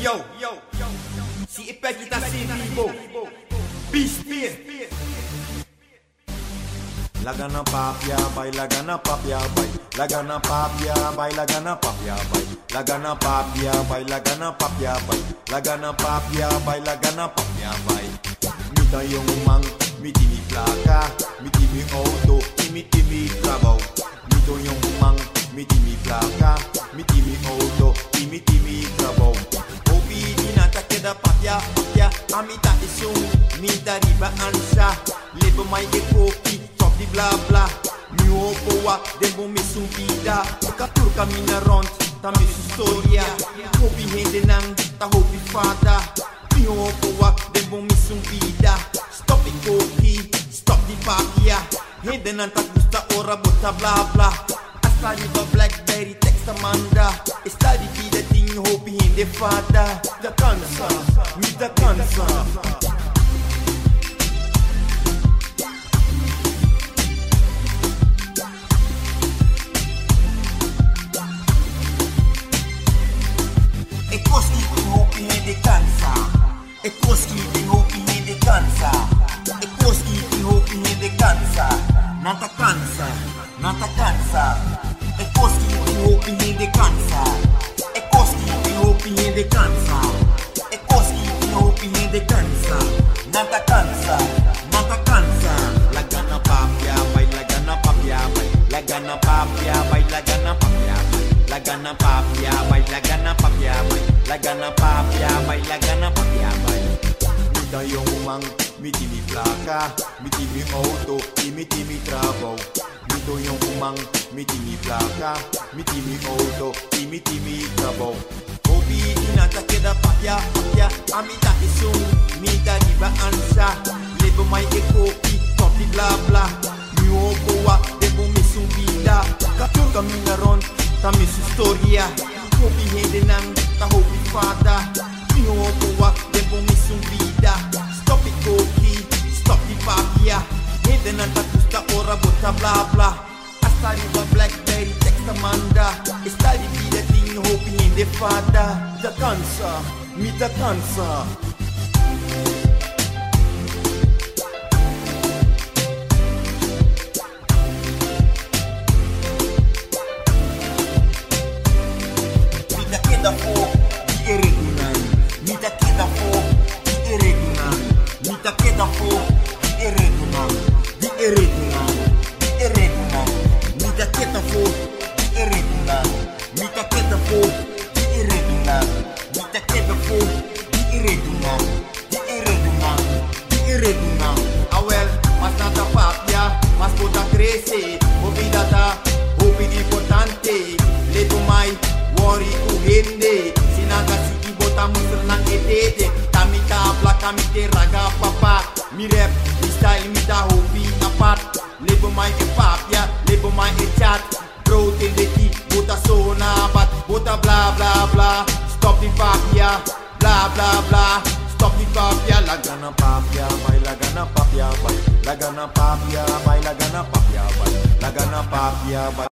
Yo, yo, si epek kita siribo Bispir Lagana papia bay, lagana papia bay, lagana papia bay, lagana papia bay, lagana papia bay, lagana papia bay, lagana papia bay, lagana papia bay. Mita yung mang, miti mi miti mi auto, miti mi trabaho. Mito yung dinata keda papia papia Amita isung Minta riba ansa Lebo mai e kopi Top di bla bla. Mi opo wa Debo mi sung vida Katur kamina ront Ta mi su storia Hopi hende nang Ta hopi fata Mi opo wa Debo mi sung vida Stop di kopi Stop di papia Hende nang ta gusta ora bota bla bla. Asta riba blackberry text Amanda. Está di vida ting hopi hende fata Da kansa Mi da kansa E koski ting hopi hende kansa E koski ting hopi hende kansa E koski ting hopi hende kansa Nanta kansa Nanta kansa E koski ting hopi hende kansa E koski ting hende kansa E koski ting hopi hende kansa Nanta kansa Nanta kansa Lagana papia bay, lagana papia bay, lagana papia bay, lagana papia bay, lagana papia bay, lagana papia bay, lagana papia bay, lagana papia bay. Mita yung mang, miti mi plaka, miti mi auto, miti mi trabaho. Mito yung mang, miti mi plaka, miti mi auto, miti mi trabaho. Obi dinata keda papia papia Amita isung Mita riba ansa Lebo mai e kopi Kopi bla bla Mi opo wa Debo mi sung vida Katur kamina ron Ta mi su storia Kopi hende nang Ta hopi fata Mi opo wa Debo mi sung vida Stop it kopi Stop di papia Hende nang ta gusta ora bota bla bla Hasta riba blackberry text Amanda di vida ting father, the cancer, Da the Mi mai. Worry ku hende Sinaga sigi bota musel nang etete. Tami tabla kami te raga papa. Mi rap mi style mi da hobi apart Lebo mai e papia Lebo mai e chat. Bro tende ti Bota sona bat. Bota bla bla bla. Stop di papia Bla bla bla. Stop di papia Lagana papia bay, lagana papia bay, lagana papia bay, lagana papia bay, lagana papia bay.